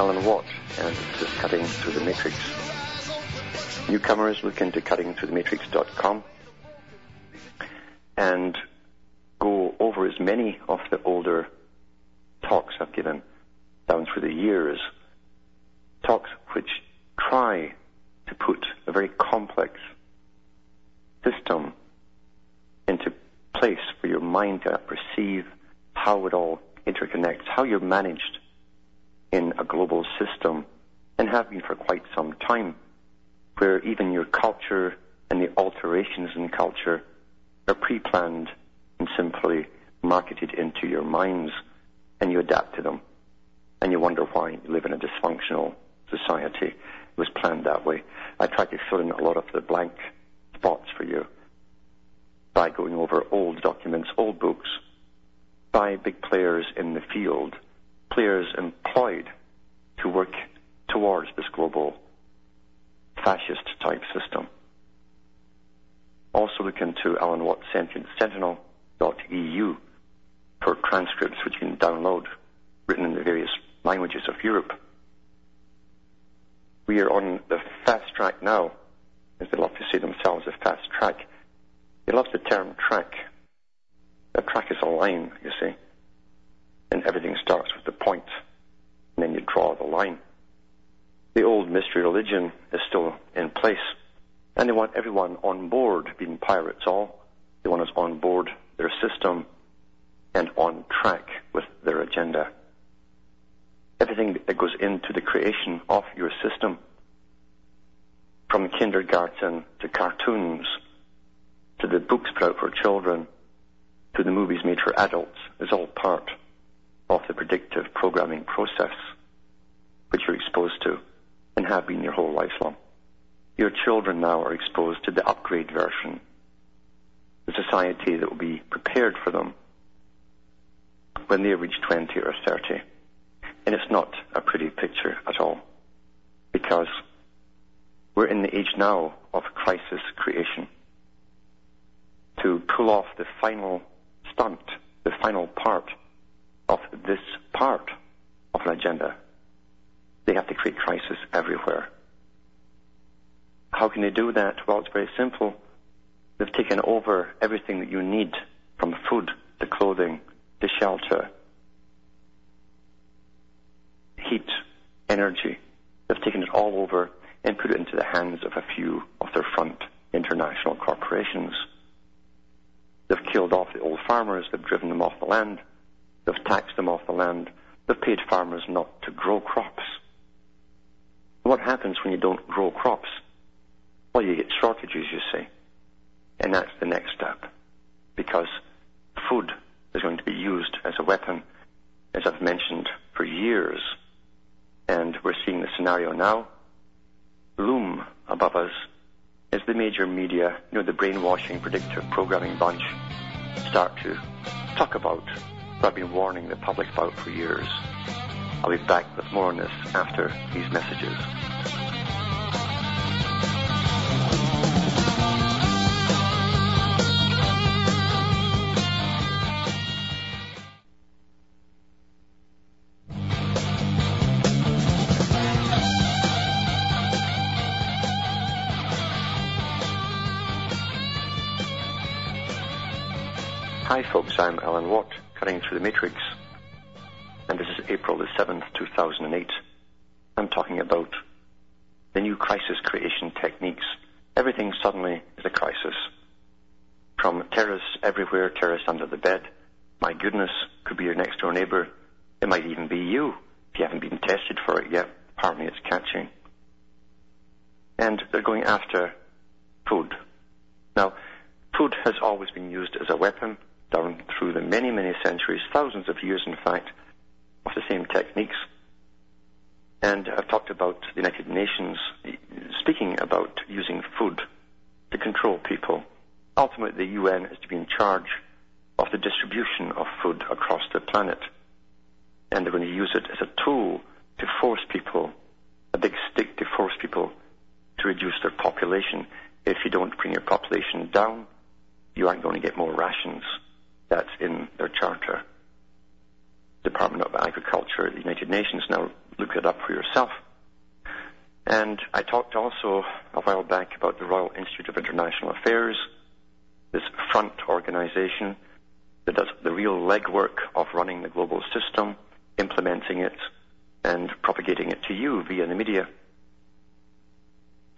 Alan Watt, and this is Cutting Through the Matrix. Newcomers look into cuttingthroughthematrix.com and go over as many of the older talks I've given down through the years. Talks which try to put a very complex system into place for your mind to perceive how it all interconnects, how you're managed in a global system, and have been for quite some time, where even your culture and the alterations in culture are pre-planned and simply marketed into your minds, and you adapt to them, and you wonder why you live in a dysfunctional society. It was planned that way. I tried to fill in a lot of the blank spots for you by going over old documents, old books, by big players in the field, players employed to work towards this global fascist type system. Also look into Alan Watt Sentient Sentinel.eu for transcripts which you can download, written in the various languages of Europe. We are on the fast track now, as they love to say themselves, a fast track. They love the term track. A track is a line, you see, and everything starts with the point, and then you draw the line. The old mystery religion is still in place, and they want everyone on board, being pirates all. They want us on board their system and on track with their agenda. Everything that goes into the creation of your system, from kindergarten to cartoons, to the books put out for children, to the movies made for adults, is all part of the predictive programming process which you're exposed to and have been your whole life long. Your children now are exposed to the upgrade version, the society that will be prepared for them when they reach 20 or 30. And it's not a pretty picture at all because we're in the age now of crisis creation. To pull off the final stunt, the final part of this part of an agenda, they have to create crisis everywhere. How can they do that? Well, it's very simple. They've taken over everything that you need from food to clothing to shelter, heat, energy. They've taken it all over and put it into the hands of a few of their front international corporations. They've killed off the old farmers, they've driven them off the land, they've taxed them off the land, they've paid farmers not to grow crops. What happens when you don't grow crops? Well, you get shortages, you see. And that's the next step. Because food is going to be used as a weapon, as I've mentioned, for years. And we're seeing the scenario now loom above us as the major media, you know, the brainwashing, predictive programming bunch, start to talk about but I've been warning the public about for years. I'll be back with more on this after these messages. Hi folks, I'm Alan Watt cutting through the matrix. And this is April the 7th, 2008. I'm talking about the new crisis creation techniques. Everything suddenly is a crisis. From terrorists everywhere, terrorists under the bed. My goodness, could be your next door neighbor. It might even be you if you haven't been tested for it yet. Apparently it's catching. And they're going after food. Now, food has always been used as a weapon down through the many, many centuries, thousands of years, in fact, of the same techniques. And I've talked about the United Nations speaking about using food to control people. Ultimately, the UN is to be in charge of the distribution of food across the planet. And they're going to use it as a tool to force people, a big stick to force people to reduce their population. If you don't bring your population down, you aren't going to get more rations. That's in their charter. Department of Agriculture, the United Nations. Now look it up for yourself. And I talked also a while back about the Royal Institute of International Affairs, this front organization that does the real legwork of running the global system, implementing it, and propagating it to you via the media.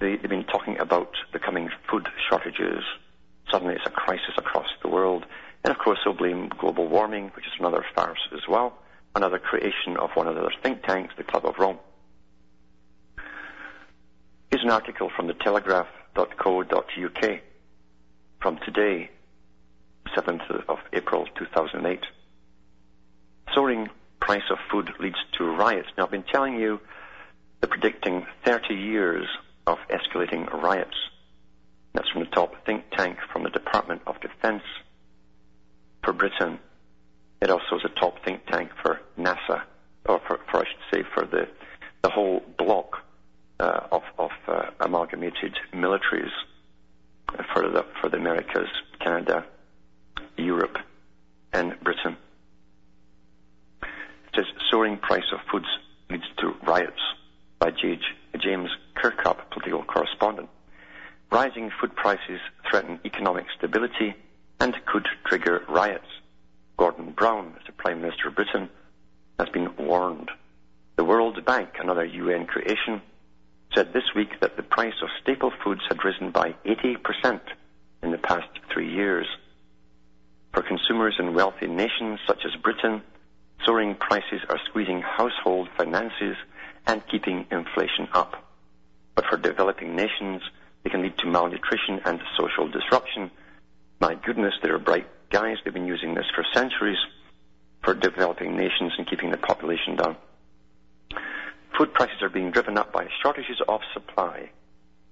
They, have been talking about the coming food shortages. Suddenly it's a crisis across the world. And of course they'll blame global warming, which is another farce as well, another creation of one of their think tanks, the Club of Rome. Here's an article from the telegraph.co.uk from today, 7th of April 2008. Soaring price of food leads to riots. Now I've been telling you they're predicting 30 years of escalating riots. That's from the top think tank from the Department of Defense for Britain. It also is a top think tank for NASA, or for, for I should say, for the, the whole block uh, of, of uh, amalgamated militaries for the, for the Americas, Canada, Europe, and Britain. It says soaring price of foods leads to riots by James Kirkup, political correspondent. Rising food prices threaten economic stability and could trigger riots. Gordon Brown, the Prime Minister of Britain, has been warned. The World Bank, another UN creation, said this week that the price of staple foods had risen by 80% in the past three years. For consumers in wealthy nations such as Britain, soaring prices are squeezing household finances and keeping inflation up. But for developing nations, they can lead to malnutrition and social disruption. My goodness, there are bright guys. They've been using this for centuries for developing nations and keeping the population down. Food prices are being driven up by shortages of supply,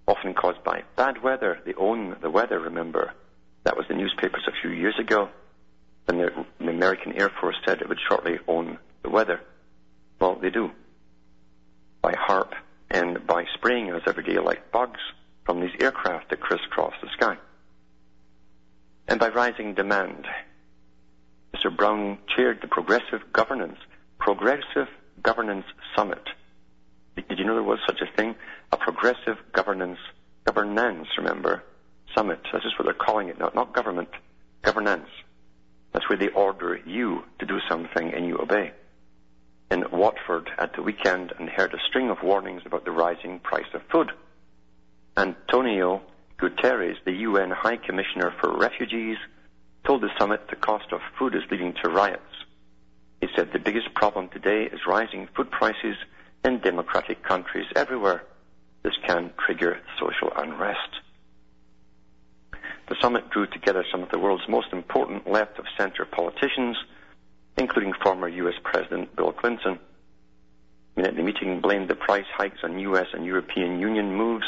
often caused by bad weather. They own the weather, remember. That was the newspapers a few years ago. And the, the American Air Force said it would shortly own the weather. Well, they do. By HARP and by spraying us every day like bugs from these aircraft that crisscross the sky. And by rising demand. Mr. Brown chaired the Progressive Governance, Progressive Governance Summit did you know there was such a thing? A progressive governance, governance, remember, summit. That's just what they're calling it now. Not government, governance. That's where they order you to do something and you obey. In Watford at the weekend and heard a string of warnings about the rising price of food. Antonio Guterres, the UN High Commissioner for Refugees, told the summit the cost of food is leading to riots. He said the biggest problem today is rising food prices in democratic countries everywhere. This can trigger social unrest. The summit drew together some of the world's most important left of center politicians, including former US President Bill Clinton. The meeting blamed the price hikes on US and European Union moves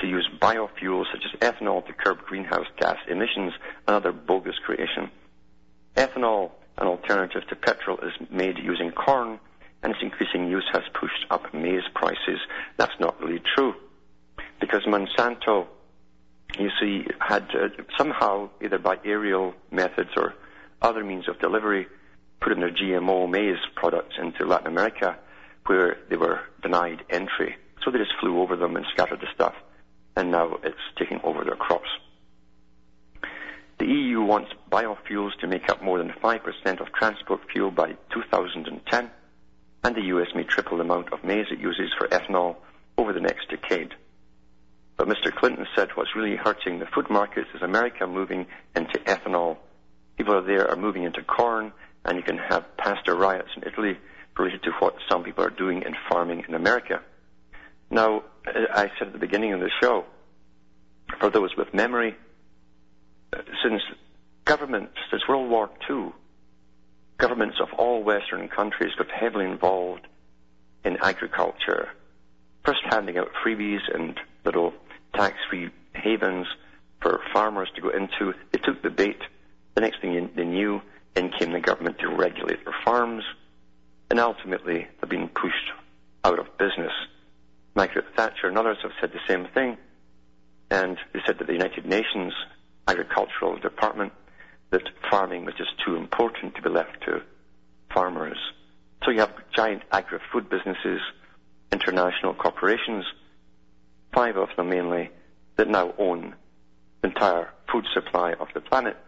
to use biofuels such as ethanol to curb greenhouse gas emissions, another bogus creation. Ethanol, an alternative to petrol, is made using corn and its increasing use has pushed up maize prices. That's not really true. Because Monsanto, you see, had uh, somehow, either by aerial methods or other means of delivery, put in their GMO maize products into Latin America where they were denied entry. So they just flew over them and scattered the stuff. And now it's taking over their crops. The EU wants biofuels to make up more than 5% of transport fuel by 2010, and the US may triple the amount of maize it uses for ethanol over the next decade. But Mr. Clinton said what's really hurting the food markets is America moving into ethanol. People there are moving into corn, and you can have pastor riots in Italy related to what some people are doing in farming in America. Now, I said at the beginning of the show, for those with memory, uh, since governments, since World War II, governments of all Western countries got heavily involved in agriculture, first handing out freebies and little tax-free havens for farmers to go into. They took the bait. The next thing they knew, in came the government to regulate their farms, and ultimately they've been pushed out of business. Margaret Thatcher and others have said the same thing, and they said that the United Nations Agricultural Department that farming was just too important to be left to farmers. So you have giant agri-food businesses, international corporations, five of them mainly, that now own the entire food supply of the planet.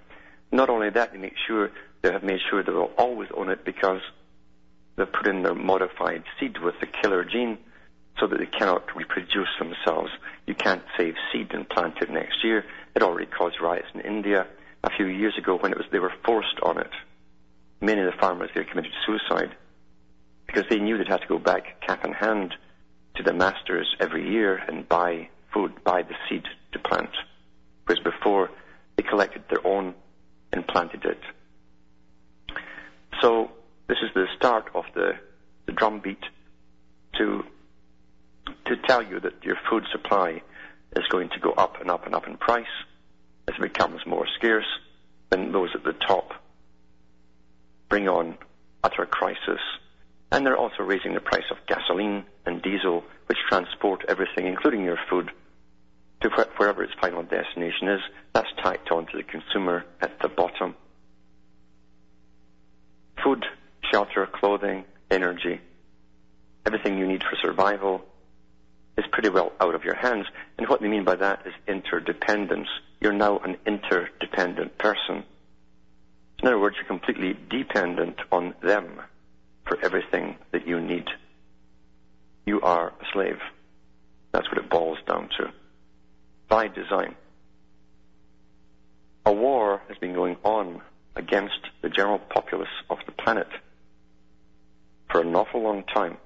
Not only that, they make sure they have made sure they will always own it because they've put in their modified seed with the killer gene so that they cannot reproduce themselves. You can't save seed and plant it next year. It already caused riots in India a few years ago when it was they were forced on it. Many of the farmers there committed suicide because they knew they'd have to go back cap in hand to the masters every year and buy food, buy the seed to plant. Whereas before they collected their own and planted it. So this is the start of the, the drumbeat to to tell you that your food supply is going to go up and up and up in price as it becomes more scarce, then those at the top bring on utter crisis. And they're also raising the price of gasoline and diesel, which transport everything, including your food, to wherever its final destination is. That's tacked on to the consumer at the bottom. Food, shelter, clothing, energy, everything you need for survival is pretty well out of your hands. And what they mean by that is interdependence. You're now an interdependent person. In other words, you're completely dependent on them for everything that you need. You are a slave. That's what it boils down to. By design. A war has been going on against the general populace of the planet for an awful long time,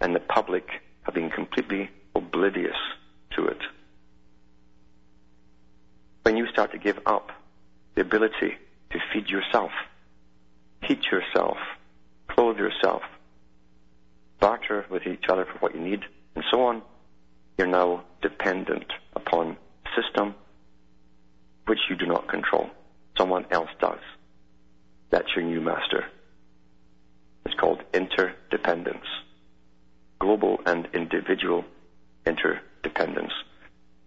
and the public have been completely oblivious to it. When you start to give up the ability to feed yourself, heat yourself, clothe yourself, barter with each other for what you need, and so on, you're now dependent upon a system which you do not control. Someone else does. That's your new master. It's called interdependence global and individual interdependence.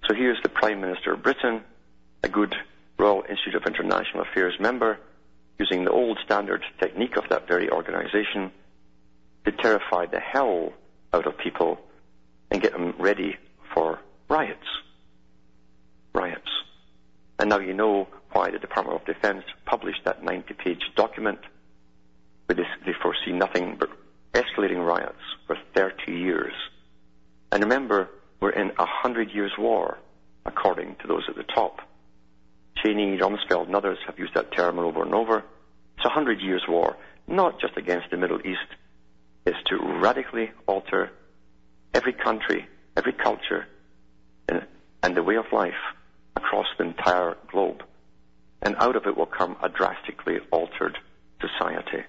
So here's the Prime Minister of Britain, a good Royal Institute of International Affairs member, using the old standard technique of that very organization to terrify the hell out of people and get them ready for riots. Riots. And now you know why the Department of Defense published that 90 page document where they foresee nothing but escalating riots for 30 years. And remember, we're in a hundred years war, according to those at the top. Cheney, Rumsfeld, and others have used that term over and over. It's a hundred years war, not just against the Middle East. It's to radically alter every country, every culture, and, and the way of life across the entire globe. And out of it will come a drastically altered society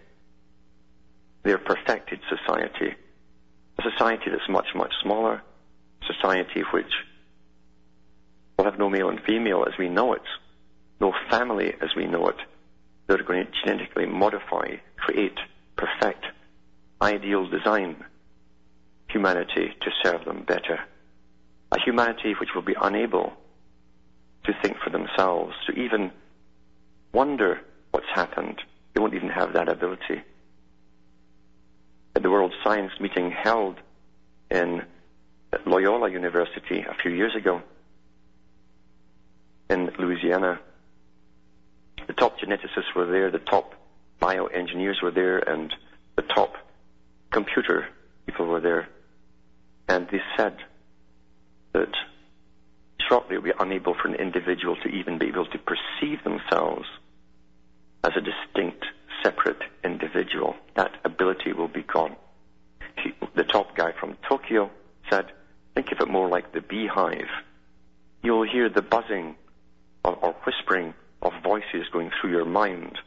their perfected society. A society that's much, much smaller, a society which will have no male and female as we know it, no family as we know it. They're going to genetically modify, create, perfect, ideal design humanity to serve them better. A humanity which will be unable to think for themselves, to even wonder what's happened. They won't even have that ability at the World Science meeting held in Loyola University a few years ago in Louisiana, The top geneticists were there, the top bioengineers were there, and the top computer people were there. And they said that shortly it will be unable for an individual to even be able to perceive themselves as a distinct, separate individual. That ability will be gone. He, the top guy from Tokyo said, think of it more like the beehive. You'll hear the buzzing or, or whispering of voices going through your mind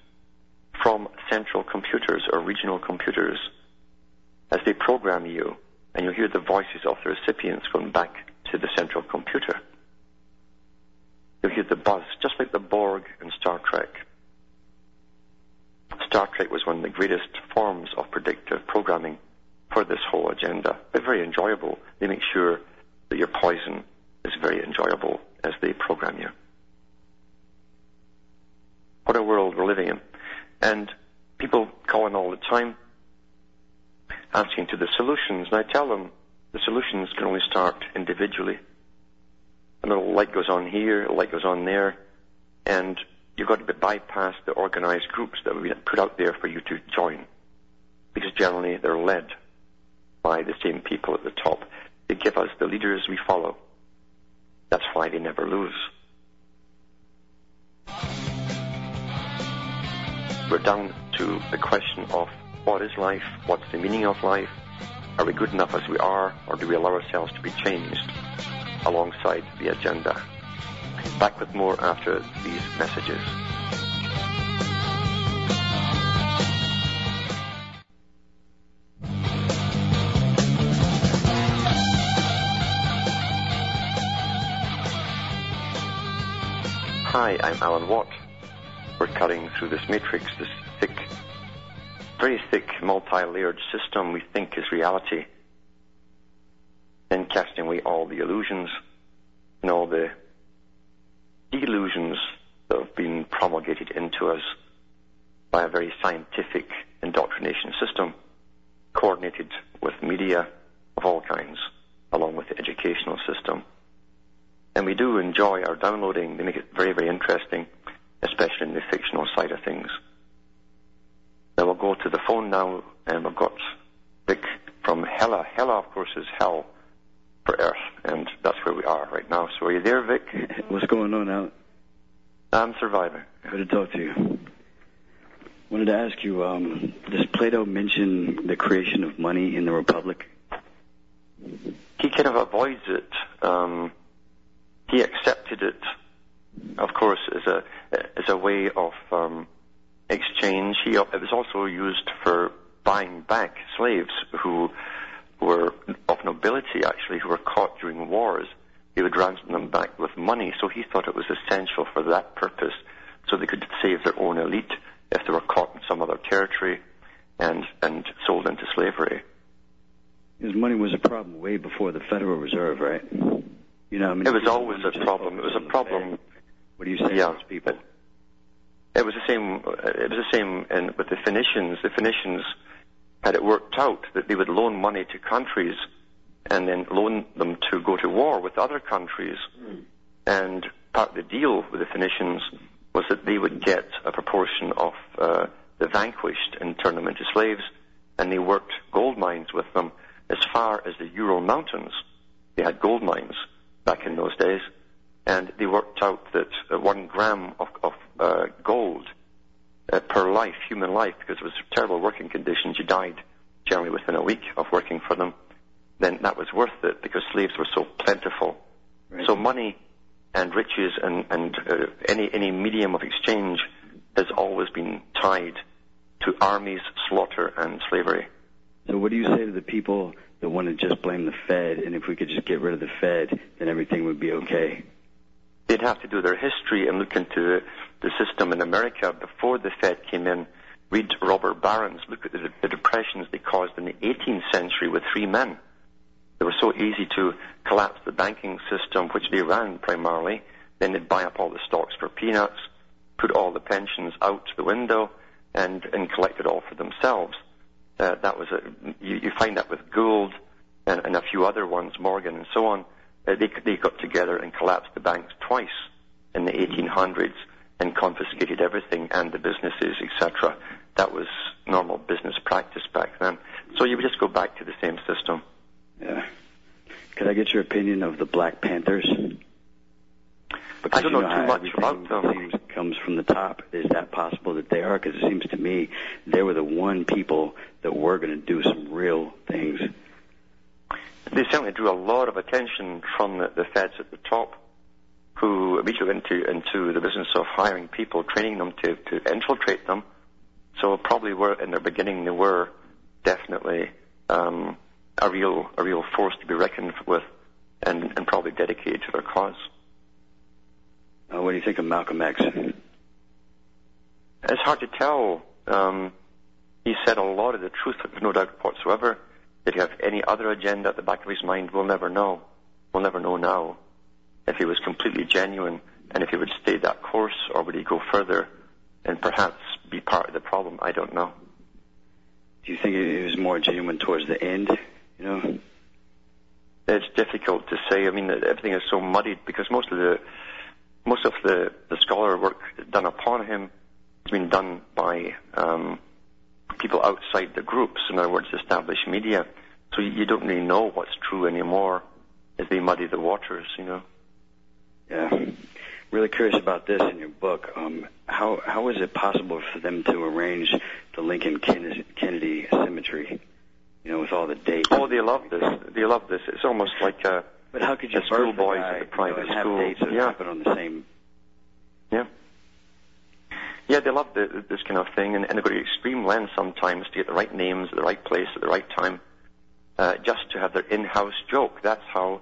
from central computers or regional computers as they program you, and you'll hear the voices of the recipients going back to the central computer. You'll hear the buzz, just like the Borg in Star Trek. Star Trek was one of the greatest forms of predictive programming for this whole agenda. They're very enjoyable. They make sure that your poison is very enjoyable as they program you. What a world we're living in. And people call in all the time asking to the solutions, and I tell them the solutions can only start individually. A little light goes on here, a light goes on there, and you've got to bypass the organized groups that we put out there for you to join. Because generally they're led by the same people at the top. They give us the leaders we follow. That's why they never lose. We're down to the question of what is life? What's the meaning of life? Are we good enough as we are, or do we allow ourselves to be changed alongside the agenda? Back with more after these messages. Hi, I'm Alan Watt. We're cutting through this matrix, this thick, very thick, multi-layered system we think is reality, and casting away all the illusions and all the delusions that have been promulgated into us by a very scientific indoctrination system, coordinated with media of all kinds, along with the educational system. And we do enjoy our downloading. They make it very, very interesting, especially in the fictional side of things. Now we'll go to the phone now, and we've got Vic from Hella. Hella, of course, is hell for Earth, and that's where we are right now. So are you there, Vic? What's going on, Alan? I'm surviving. Good to talk to you. Wanted to ask you, um, does Plato mention the creation of money in the Republic? He kind of avoids it. Um, he accepted it, of course, as a as a way of um, exchange. He, it was also used for buying back slaves who nobility, actually, who were caught during wars. He would ransom them back with money. So he thought it was essential for that purpose, so they could save their own elite if they were caught in some other territory and and sold into slavery. His money was a problem way before the Federal Reserve, right? You know, I mean, It was always a problem. It was a problem. What do you say Yeah. people? It was the same. It was the same in, with the Phoenicians. The Phoenicians had it worked out that they would loan money to countries and then loan them to go to war with other countries. And part of the deal with the Phoenicians was that they would get a proportion of uh, the vanquished and turn them into slaves, and they worked gold mines with them as far as the Ural Mountains. They had gold mines back in those days, and they worked out that uh, one gram of, of uh, gold uh, per life, human life, because it was terrible working conditions. You died generally within a week of working for them. Then that was worth it because slaves were so plentiful. Right. So money and riches and, and uh, any, any medium of exchange has always been tied to armies, slaughter, and slavery. So what do you say to the people that want to just blame the Fed, and if we could just get rid of the Fed, then everything would be okay? they'd have to do their history and look into the, the system in America before the Fed came in. Read Robber Barons, look at the, the depressions they caused in the 18th century with three men. They were so easy to collapse the banking system, which they ran primarily. Then they'd buy up all the stocks for peanuts, put all the pensions out the window, and, and collect it all for themselves. Uh, that was a, you, you find that with Gould and, and a few other ones, Morgan and so on. Uh, they, they got together and collapsed the banks twice in the 1800s and confiscated everything and the businesses, etc. That was normal business practice back then. So you would just go back to the same system. Yeah. Could I get your opinion of the Black Panthers? Because I don't you know know too much about them. seems comes from the top. Is that possible that they are? Because it seems to me they were the one people that were going to do some real things. They certainly drew a lot of attention from the, the feds at the top, who immediately went into, into the business of hiring people, training them to, to infiltrate them. So probably were in their beginning they were definitely um, a real a real force to be reckoned with, and, and probably dedicated to their cause. Uh, what do you think of Malcolm X? It's hard to tell. Um, he said a lot of the truth, no doubt whatsoever. Did he have any other agenda at the back of his mind? We'll never know. We'll never know now if he was completely genuine and if he would stay that course or would he go further and perhaps be part of the problem. I don't know. Do you think he was more genuine towards the end? You know, It's difficult to say. I mean, everything is so muddied because most of the most of the, the scholar work done upon him has been done by um, people outside the groups. In other words, established media. So you, you don't really know what's true anymore as they muddy the waters. You know. yeah. Really curious about this in your book. Um, how how is it possible for them to arrange the Lincoln Kennedy symmetry? You know, with all the dates. Oh, they love this. They love this. It's almost like a But how could you the schoolboys birth a at the you private know, school. dates that Yeah. happen on the same? Yeah. Yeah, they love the, this kind of thing, and, and they go to extreme lengths sometimes to get the right names at the right place at the right time, uh, just to have their in-house joke. That's how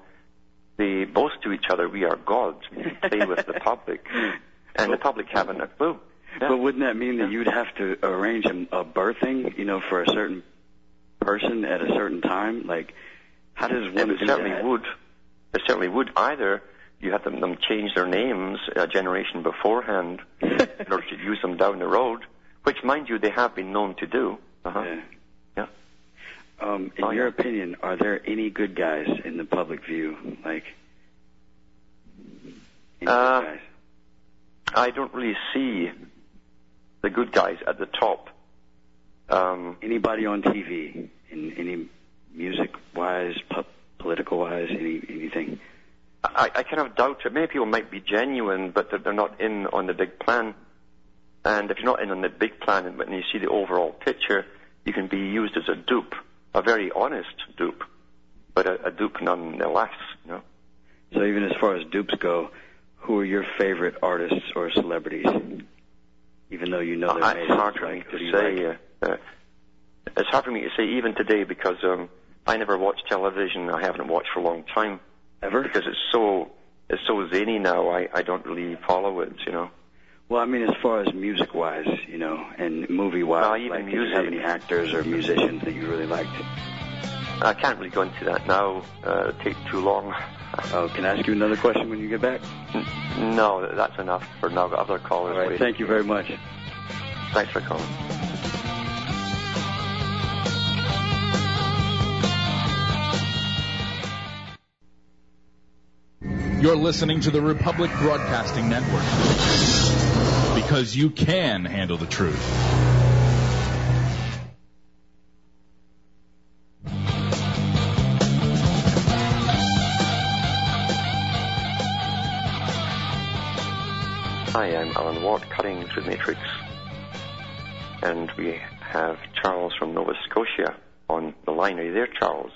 they boast to each other, we are gods. We play with the public, and the public haven't a clue. Yeah. But wouldn't that mean that you'd have to arrange a, a birthing, you know, for a certain person at a certain time? Like, how does It one do certainly that? would. It certainly would. Either you have them, them change their names a generation beforehand in order to use them down the road, which, mind you, they have been known to do. Uh-huh. Yeah. Yeah. Um, in Oh, your yeah. opinion, are there any good guys in the public view? Like, Uh, guys? I don't really see the good guys at the top. Um, Anybody on TV, in any music-wise, pu- political-wise, any anything? I, I kind of doubt it. Many people might be genuine, but they're, they're not in on the big plan. And if you're not in on the big plan and when you see the overall picture, you can be used as a dupe, a very honest dupe, but a, a dupe nonetheless. You know? So even as far as dupes go, who are your favorite artists or celebrities? Even though you know they're Uh, made it's hard like, to say. like? Uh, uh, it's hard for me to say even today because um, I never watch television. I haven't watched for a long time Ever? because it's so it's so zany now. I, I don't really follow it. You know. Well, I mean, as far as music-wise, you know, and movie-wise, Well, even like, do you have any actors or musicians that you really liked? I can't really go into that now. Uh, it'd take too long. Oh, can I ask you another question when you get back? No, that's enough for now. Other callers. All right, waiting. thank you very much. Thanks for calling. You're listening to the Republic Broadcasting Network. Because you can handle the truth. Hi, I'm Alan Watt, cutting through the matrix. And we have Charles from Nova Scotia on the line. Are you there, Charles?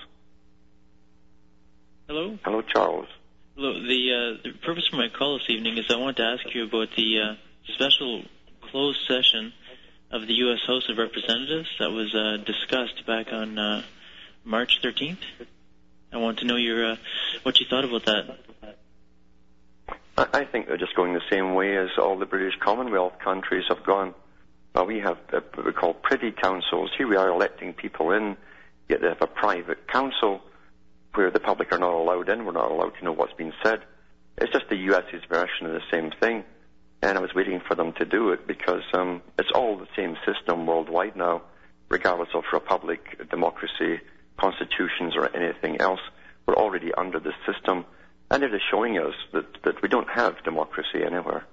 Hello. Hello, Charles. Hello. The, uh, the purpose for my call this evening is I want to ask you about the uh, special closed session of the U.S. House of Representatives that was uh, discussed back on uh, March 13th. I want to know your uh, what you thought about that. I, I think they're just going the same way as all the British Commonwealth countries have gone. Well, we have uh, what we call privy councils. Here we are electing people in, yet they have a private council where the public are not allowed in. We're not allowed to know what's been said. It's just the US's version of the same thing. And I was waiting for them to do it because um, it's all the same system worldwide now, regardless of republic, democracy, constitutions, or anything else. We're already under this system, and it is showing us that, that we don't have democracy anywhere.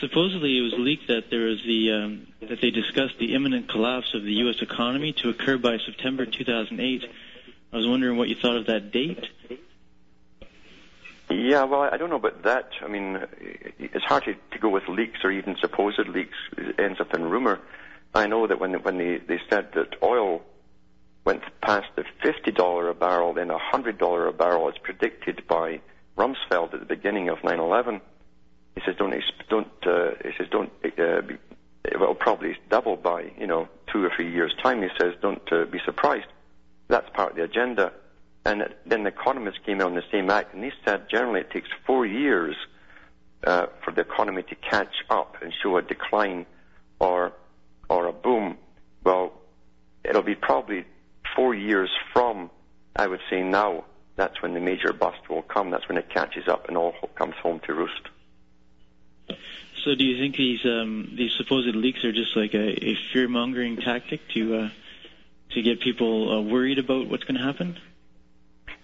supposedly it was leaked that there was the um, that they discussed the imminent collapse of the U.S. economy to occur by September 2008. I was wondering what you thought of that date. Yeah, well, I don't know about that. I mean, it's hard to, to go with leaks or even supposed leaks. It ends up in rumor. I know that when when they, they said that oil went past the fifty dollar a barrel, then a hundred dollar a barrel, as predicted by Rumsfeld at the beginning of 9/11. He says, don't don't. Uh, he says, don't. Uh, be, it will probably double by you know two or three years' time. He says, don't uh, be surprised. That's part of the agenda. And then the economists came in on the same act, and they said generally it takes four years uh, for the economy to catch up and show a decline or or a boom. Well, it'll be probably four years from, I would say now. That's when the major bust will come. That's when it catches up and all comes home to roost. So, do you think these um, these supposed leaks are just like a, a fear mongering tactic to uh, to get people uh, worried about what's going to happen?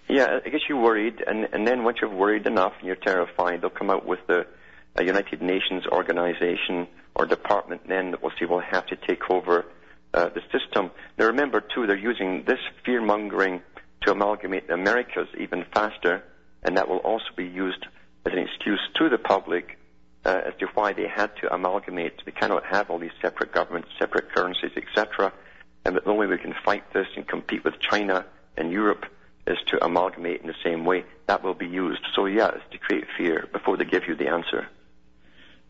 Yeah, I guess you're worried, and, and then once you're worried enough and you're terrified, they'll come out with the a United Nations organization or department then that will say we'll have to take over uh, the system. Now remember too, they're using this fear mongering to amalgamate the Americas even faster, and that will also be used as an excuse to the public uh, as to why they had to amalgamate. They cannot have all these separate governments, separate currencies, etc. And that the only way we can fight this and compete with China and Europe is to amalgamate in the same way. That will be used. So yeah, it's to create fear before they give you the answer.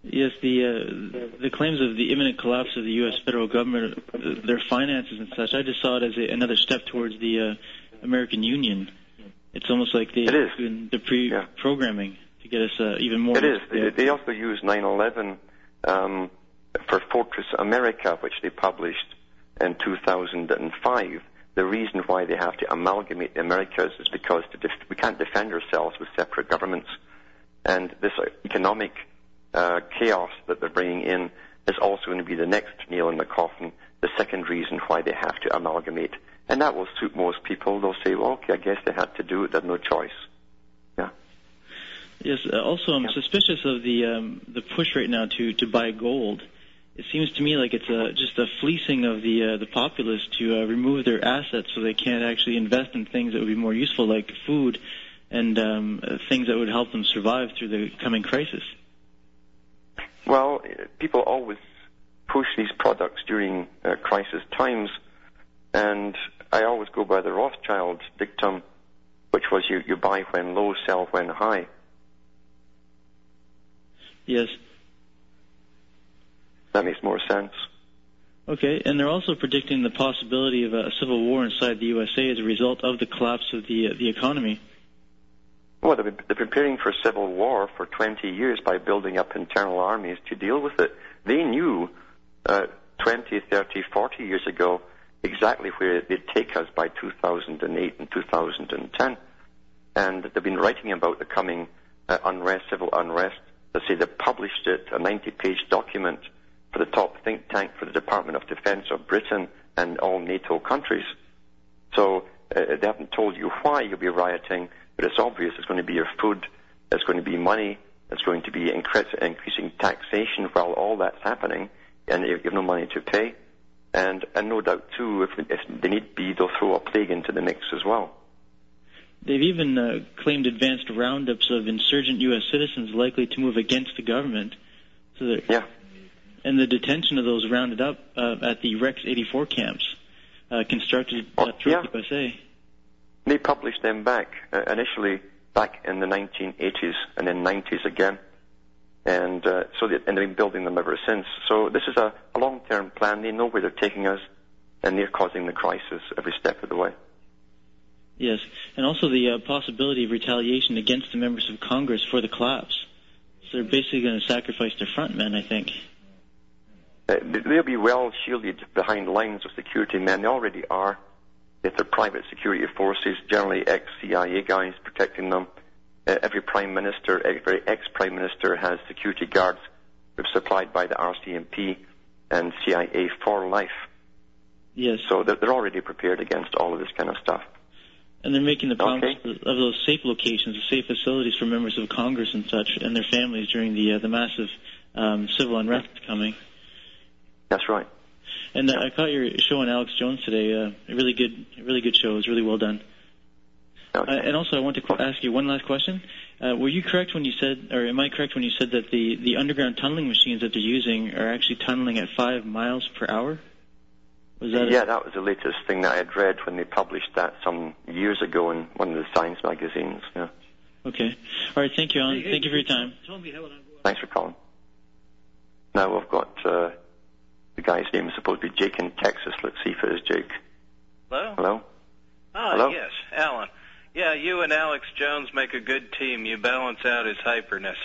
Yes, the uh, the claims of the imminent collapse of the U.S. federal government, uh, their finances and such. I just saw it as a, another step towards the uh, American Union. It's almost like they doing the pre-programming yeah. to get us uh, even more. It is. They, they also use 9/11 um, for Fortress America, which they published in 2005 the reason why they have to amalgamate the Americas is because def- we can't defend ourselves with separate governments. And this economic uh, chaos that they're bringing in is also going to be the next nail in the coffin, the second reason why they have to amalgamate. And that will suit most people. They'll say, well, okay, I guess they had to do it. They had no choice. Yeah. Yes. Uh, also, I'm yeah. suspicious of the um, the push right now to to buy gold it seems to me like it's a, just a fleecing of the uh, the populace to uh, remove their assets so they can't actually invest in things that would be more useful, like food and um, uh, things that would help them survive through the coming crisis. Well, people always push these products during uh, crisis times, and I always go by the Rothschild dictum, which was you, you buy when low, sell when high. Yes. That makes more sense. Okay, and they're also predicting the possibility of a civil war inside the USA as a result of the collapse of the uh, the economy. Well, they're, they're preparing for civil war for 20 years by building up internal armies to deal with it. They knew uh, 20, 30, 40 years ago exactly where they'd take us by 2008 and 2010. And they've been writing about the coming uh, unrest, civil unrest. They say they published it, a 90-page document for the top think tank for the Department of Defense of Britain and all NATO countries. So uh, they haven't told you why you'll be rioting, but it's obvious it's going to be your food, it's going to be money, it's going to be increasing taxation while all that's happening, and you have no money to pay. And, and no doubt, too, if, if they need be, they'll throw a plague into the mix as well. They've even uh, claimed advanced roundups of insurgent U.S. citizens likely to move against the government. So yeah and the detention of those rounded up uh, at the Rex 84 camps uh, constructed uh, throughout yeah. USA. They published them back uh, initially back in the 1980s and then 90s again, and uh, so they, and they've been building them ever since. So this is a, a long-term plan. They know where they're taking us, and they're causing the crisis every step of the way. Yes, and also the uh, possibility of retaliation against the members of Congress for the collapse. So they're basically going to sacrifice their front men, I think. Uh, they'll be well shielded behind lines of security men. They already are. If they're private security forces, generally ex-CIA guys protecting them. Uh, every prime minister, every ex-prime minister has security guards supplied by the RCMP and CIA for life. Yes. So they're, they're already prepared against all of this kind of stuff. And they're making the promise okay. of those safe locations, the safe facilities for members of Congress and such, and their families during the uh, the massive um, civil unrest coming. That's right. And uh, I caught your show on Alex Jones today. Uh, a really good, really good show. It was really well done. Uh, and also, I want to qu- ask you one last question. Uh, were you correct when you said, or am I correct when you said that the, the underground tunneling machines that they're using are actually tunneling at five miles per hour? Was that a- yeah, that was the latest thing that I had read when they published that some years ago in one of the science magazines. Yeah. Okay. All right. Thank you, Alan. Thank you for your time. Thanks for calling. Now we've got uh, the guy's name is supposed to be Jake in Texas. Let's see if it is Jake. Hello? Hello? Ah, Hello? yes, Alan. Yeah, you and Alex Jones make a good team. You balance out his hyperness.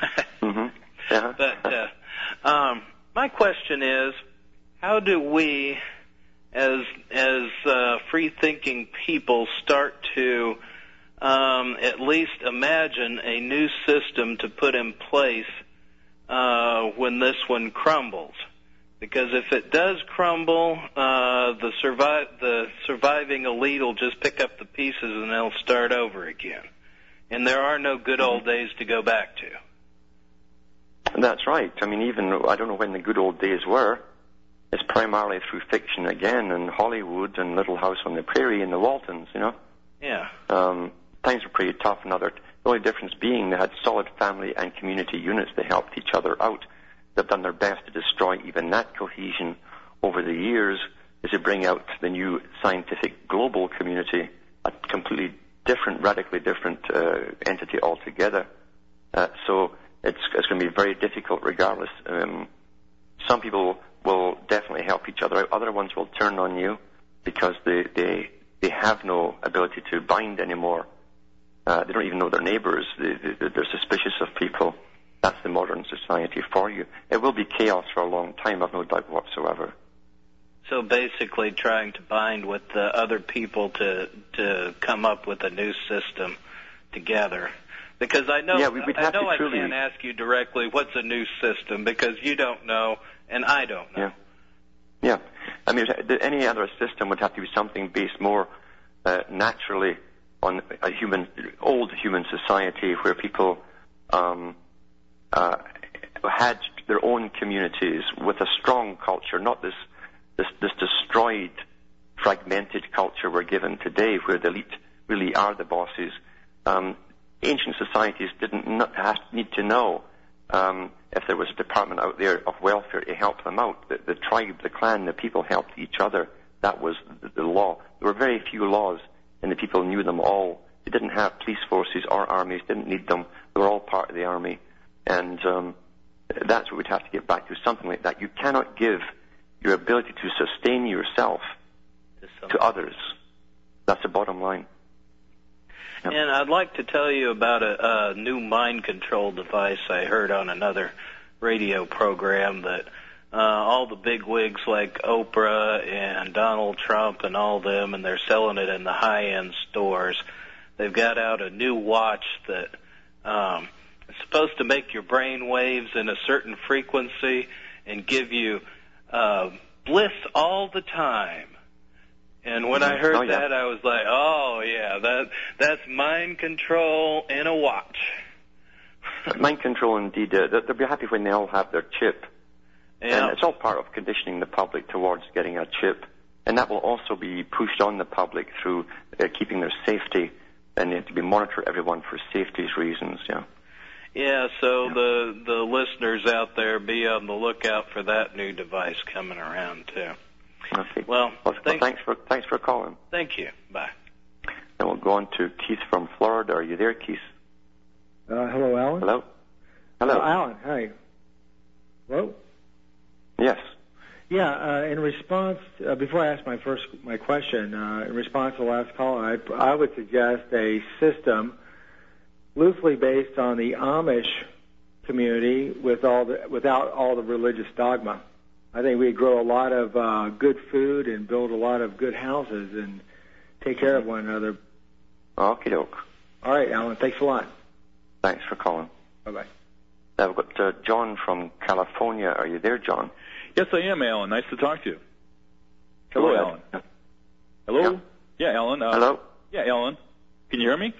Mm-hmm. Yeah. But uh, um, my question is, how do we, as as uh, free-thinking people, start to um, at least imagine a new system to put in place uh, when this one crumbles? Because if it does crumble, uh, the survive the surviving elite will just pick up the pieces and they'll start over again. And there are no good old days to go back to. That's right. I mean, even I don't know when the good old days were. It's primarily through fiction again, and Hollywood, and Little House on the Prairie, and the Waltons. You know, Yeah. um, times were pretty tough. And other, the only difference being they had solid family and community units. They helped each other out. They've done their best to destroy even that cohesion over the years as they bring out the new scientific global community, a completely different, radically different uh, entity altogether. Uh, so it's, it's going to be very difficult regardless. Um, some people will definitely help each other out. Other ones will turn on you because they, they, they have no ability to bind anymore. Uh, they don't even know their neighbors. They, they, they're suspicious of people. That's the modern society for you. It will be chaos for a long time, I've no doubt whatsoever. So basically, trying to bind with the other people to to come up with a new system together. Because I know Yeah, we- I know I truly- can't ask you directly what's a new system because you don't know and I don't know. Yeah. Yeah. I mean, any other system would have to be something based more uh, naturally on a human, old human society where people um, uh, had their own communities with a strong culture, not this, this, this destroyed, fragmented culture we're given today where the elite really are the bosses. Um, ancient societies didn't have, need to know um, if there was a department out there of welfare to help them out. The, the tribe, the clan, the people helped each other. That was the, the law. There were very few laws, and the people knew them all. They didn't have police forces or armies, didn't need them. They were all part of the army. And um, that's what we'd have to get back to, something like that. You cannot give your ability to sustain yourself to others. That's the bottom line. Yep. And I'd like to tell you about a, a new mind control device I heard on another radio program that uh, all the big wigs like Oprah and Donald Trump and all them, and they're selling it in the high-end stores. They've got out a new watch that um, supposed to make your brain waves in a certain frequency and give you uh, bliss all the time. And when I heard Oh, yeah. that, I was like, "Oh yeah, that that's mind control in a watch." Mind control, indeed. Uh, they'll be happy when they all have their chip. Yeah. And it's all part of conditioning the public towards getting a chip. And that will also be pushed on the public through uh, keeping their safety and uh, to be monitor everyone for safety reasons. Yeah. Yeah, so the the listeners out there be on the lookout for that new device coming around too. Okay. Well, Well, thank, thanks for thanks for calling. thank you. Bye. And we'll go on to Keith from Florida. Are you there, Keith? Uh, hello, Alan. Hello. Hello. Oh, Alan. Hi. Hello. Yes. Yeah. Uh, in response, uh, before I ask my first my question, uh, in response to the last caller, I, I would suggest a system loosely based on the Amish community with all the without all the religious dogma. I think we'd grow a lot of uh, good food and build a lot of good houses and take care of one another. Okie doke. All right, Alan. Thanks a lot. Thanks for calling. Bye bye. Now we've got uh, John from California. Are you there, John? Yes, I am, Alan. Nice to talk to you. Hello, Go ahead. Alan. Hello? Yeah, Alan. Uh, Hello. Yeah, Alan. Can you hear me?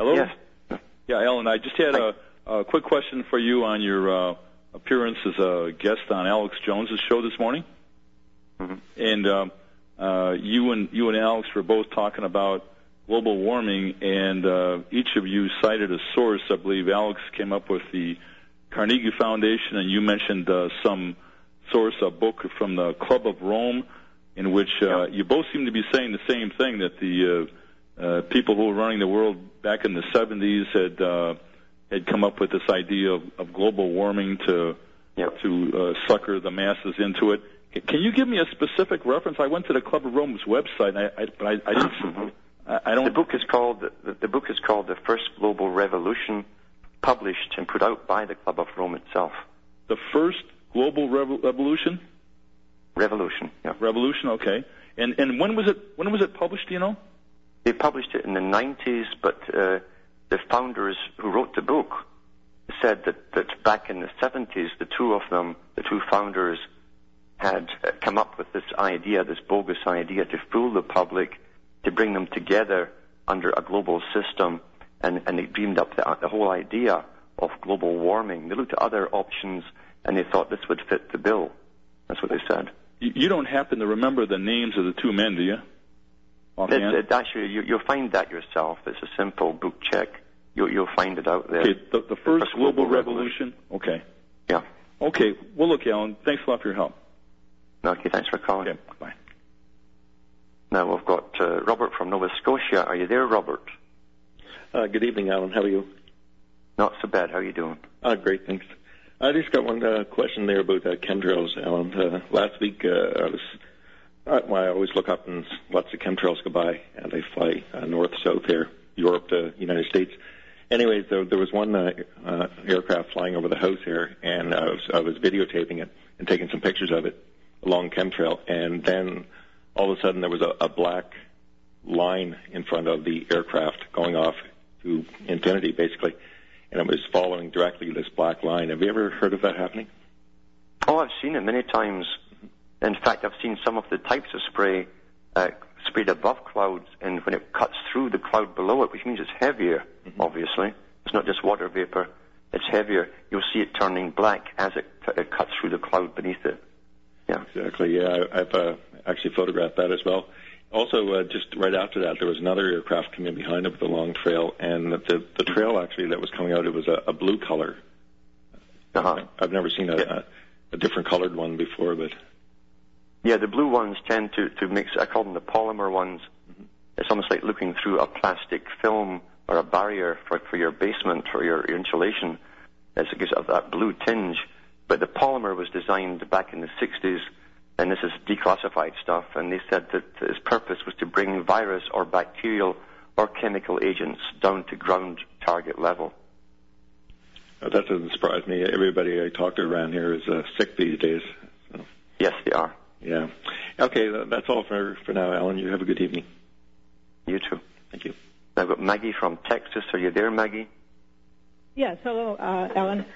Hello? Yes. Yeah, Alan. I just had a, A quick question for you on your uh, appearance as a guest on Alex Jones's show this morning. Mm-hmm. And um, uh, you and you and Alex were both talking about global warming, and uh, each of you cited a source. I believe Alex came up with the Carnegie Foundation, and you mentioned uh, some source, a book from the Club of Rome, in which uh, you both seem to be saying the same thing that the uh, uh, people who were running the world back in the 70s had uh, had come up with this idea of, of global warming to to uh, sucker the masses into it. Can you give me a specific reference? I went to the Club of Rome's website, and I, I, but I, I didn't. I, I don't. The book is called the, the book is called The First Global Revolution, published and put out by the Club of Rome itself. The first global revo- revolution. Revolution. Yeah. Revolution. Okay. And and when was it? When was it published? Do you know? They published it in the 90s, but uh, the founders who wrote the book said that, that back in the 70s, the two of them, the two founders, had uh, come up with this idea, this bogus idea, to fool the public, to bring them together under a global system, and, and they dreamed up the, the whole idea of global warming. They looked at other options, and they thought this would fit the bill. That's what they said. You, you don't happen to remember the names of the two men, do you? Offhand? It's, it, actually, you, you'll find that yourself. It's a simple book check. You'll, you'll find it out there. Okay, the, the first global revolution. Okay. Yeah. Okay. Well, look, Alan. Thanks a lot for your help. Okay, thanks for calling. Okay, bye. Now we've got uh, Robert from Nova Scotia. Are you there, Robert? Uh, good evening, Alan. How are you? Not so bad. How are you doing? Uh, great, thanks. I just got one uh, question there about uh, chemtrails, Alan. Uh, last week, uh, I was. Uh, well, I always look up and lots of chemtrails go by, and they fly uh, north, south here, Europe to United States. Anyways, there, there was one uh, uh, aircraft flying over the house here, and I was, I was videotaping it and taking some pictures of it along chemtrail, and then all of a sudden there was a, a black line in front of the aircraft going off to infinity, basically, and it was following directly this black line. Have you ever heard of that happening? Oh, I've seen it many times. In fact, I've seen some of the types of spray uh, sprayed above clouds, and when it cuts through the cloud below it, which means it's heavier, obviously. It's not just water vapor. It's heavier. You'll see it turning black as it, it cuts through the cloud beneath it. Yeah. Exactly. Yeah, I, I've uh, actually photographed that as well. Also, uh, just right after that, there was another aircraft coming behind it with a long trail, and the the trail actually that was coming out, it was a, a blue color. Uh-huh. I've never seen a, a, a different colored one before, but Yeah, the blue ones tend to, to mix, I call them the polymer ones. It's almost like looking through a plastic film or a barrier for, for your basement or your, your insulation. It's, it gives it that blue tinge. But the polymer was designed back in the 60s, and this is declassified stuff, and they said that its purpose was to bring virus or bacterial or chemical agents down to ground target level. that doesn't surprise me. Everybody I talk to around here is uh, sick these days. So, Yes, they are. Yeah. Okay, that's all for for now, Alan. You have a good evening. You too. Thank you. I've got Maggie from Texas. Are you there, Maggie? Yes, hello, uh, Ellen.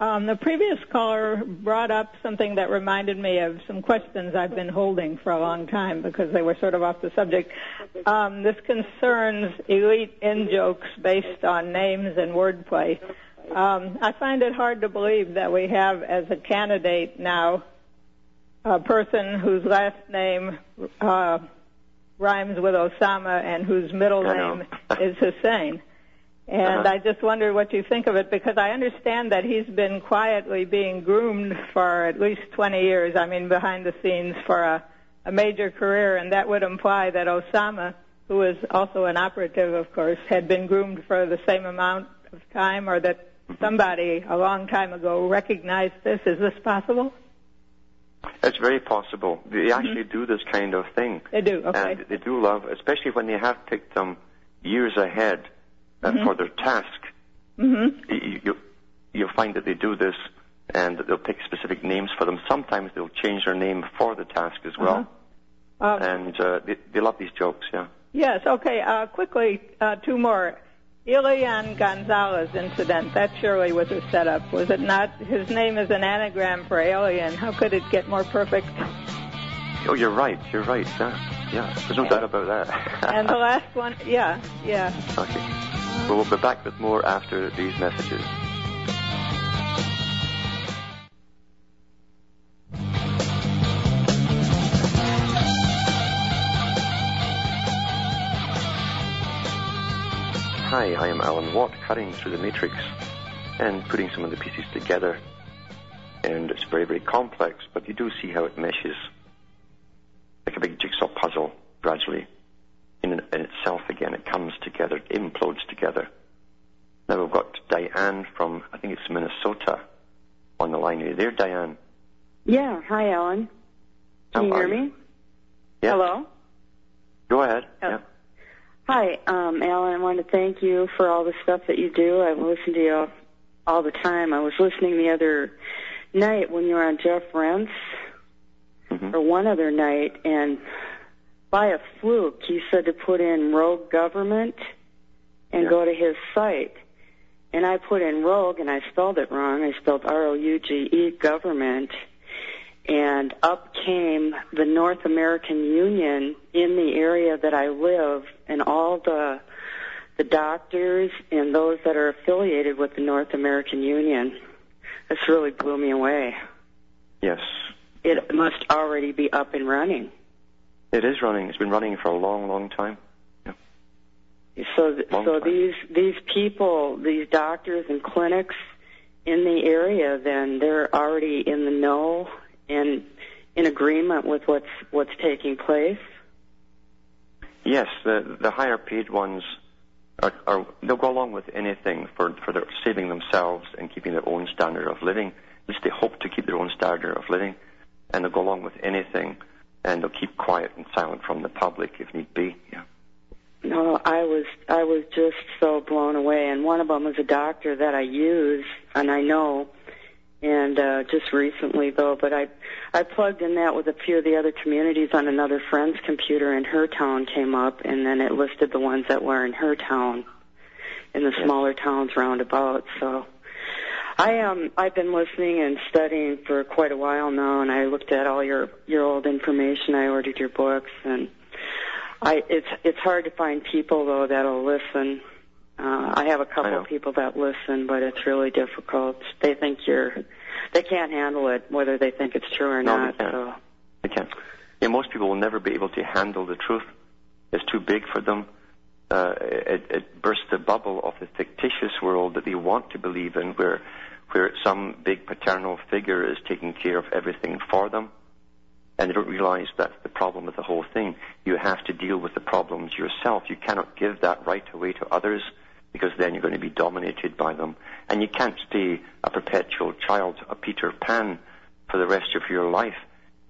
Um, the previous caller brought up something that reminded me of some questions I've been holding for a long time because they were sort of off the subject. Um, this concerns elite in jokes based on names and wordplay. Um, I find it hard to believe that we have as a candidate now a person whose last name uh, rhymes with Osama and whose middle name is Hussein. And Uh-huh. I just wonder what you think of it because I understand that he's been quietly being groomed for at least 20 years. I mean, behind the scenes for a, a major career, and that would imply that Osama, who is also an operative, of course, had been groomed for the same amount of time, or that somebody a long time ago recognized this. Is this possible? It's very possible. They actually do this kind of thing. They do. Okay. And they do love, especially when they have picked them years ahead uh, Mhm. for their task. Mm-hmm. You, you, you'll find that they do this and they'll pick specific names for them. Sometimes they'll change their name for the task as well. Uh-huh. Um, And uh, they, they love these jokes, yeah. Yes, okay. Uh, quickly, uh, two more. Elian Gonzalez incident, that surely was a setup, was it not? His name is an anagram for alien. How could it get more perfect? Oh, you're right. You're right. Yeah, yeah. There's no doubt about that. And the last one, yeah, yeah. okay. Well, we'll be back with more after these messages. Hi, I am Alan Watt, cutting through the matrix and putting some of the pieces together. And it's very, very complex, but you do see how it meshes like a big jigsaw puzzle gradually in, in itself again. It comes together, it implodes together. Now we've got Diane from, I think it's Minnesota, on the line. Are you there, Diane? Yeah. Hi, Alan. Can How you hear you? me? Yeah. Hello. Go ahead. Oh. Yeah. Hi, um, Alan. I want to thank you for all the stuff that you do. I listen to you all, all the time. I was listening the other night when you were on Jeff Rense, Mm-hmm. or one other night, and by a fluke, he said to put in rogue government and go to his site. And I put in rogue, and I spelled it wrong. I spelled R-O-U-G-E government, and up came the North American Union in the area that I live, and all the the doctors and those that are affiliated with the North American Union. This really blew me away. Yes. It must already be up and running. It is running. It's been running for a long, long time. So, th- Long so time. these these people, these doctors and clinics in the area, then they're already in the know and in agreement with what's what's taking place. Yes, the the higher paid ones are, are they'll go along with anything for for their saving themselves and keeping their own standard of living. At least they hope to keep their own standard of living, and they'll go along with anything, and they'll keep quiet and silent from the public if need be. Yeah. No, I was I was just so blown away, and one of them is a doctor that I use and I know, and uh, just recently though, but I I plugged in that with a few of the other communities on another friend's computer, and her town came up, and then it listed the ones that were in her town, in the smaller towns roundabout. So. I um I've been listening and studying for quite a while now, and I looked at all your your old information. I ordered your books, and I it's it's hard to find people though that'll listen. Uh, I have a couple of people that listen, but it's really difficult. They think you're they can't handle it, whether they think it's true or No, not. they can't. So They can't. Yeah, most people will never be able to handle the truth. It's too big for them. Uh, it, it bursts the bubble of the fictitious world that they want to believe in, where where some big paternal figure is taking care of everything for them, and they don't realize that's the problem with the whole thing. You have to deal with the problems yourself. You cannot give that right away to others because then you're going to be dominated by them, and you can't stay a perpetual child, a Peter Pan, for the rest of your life.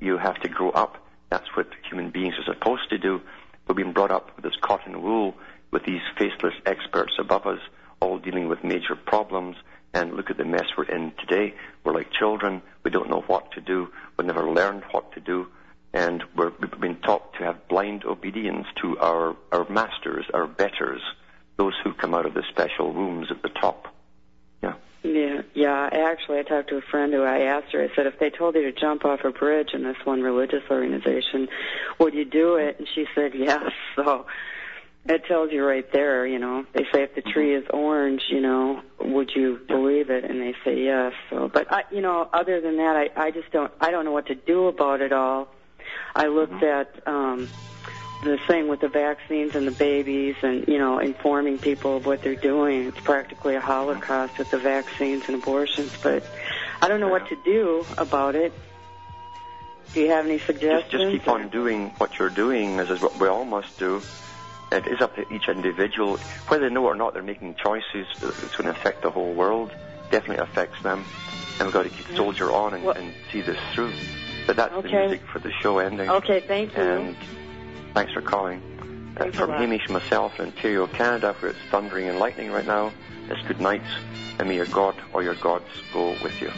You have to grow up. That's what human beings are supposed to do. We've been brought up with this cotton wool, with these faceless experts above us, all dealing with major problems. And look at the mess we're in today. We're like children. We don't know what to do. We've never learned what to do. And we're, we've been taught to have blind obedience to our, our masters, our betters, those who come out of the special rooms at the top. yeah, yeah. Actually, I talked to a friend who I asked her. I said, if they told you to jump off a bridge in this one religious organization, would you do it? And she said yes. So it tells you right there. You know, they say if the tree is orange, you know, would you believe it? And they say yes. So, but I, you know, other than that, I, I just don't. I don't know what to do about it all. I looked at. um the thing with the vaccines and the babies and, you know, informing people of what they're doing. It's practically a holocaust with the vaccines and abortions, but I don't know what to do about it. Do you have any suggestions? just keep on doing what you're doing, as is what we all must do. It is up to each individual. Whether they know or not, they're making choices uh, that's going to affect the whole world. Definitely affects them. And we've got to keep soldier on and, and see this through. But that's the music for the show ending. Okay, thank you. And thanks for calling. Uh, Thanks a from. Hamish myself in Ontario, Canada, where it's thundering and lightning right now, it's good night, and may your God or your gods go with you.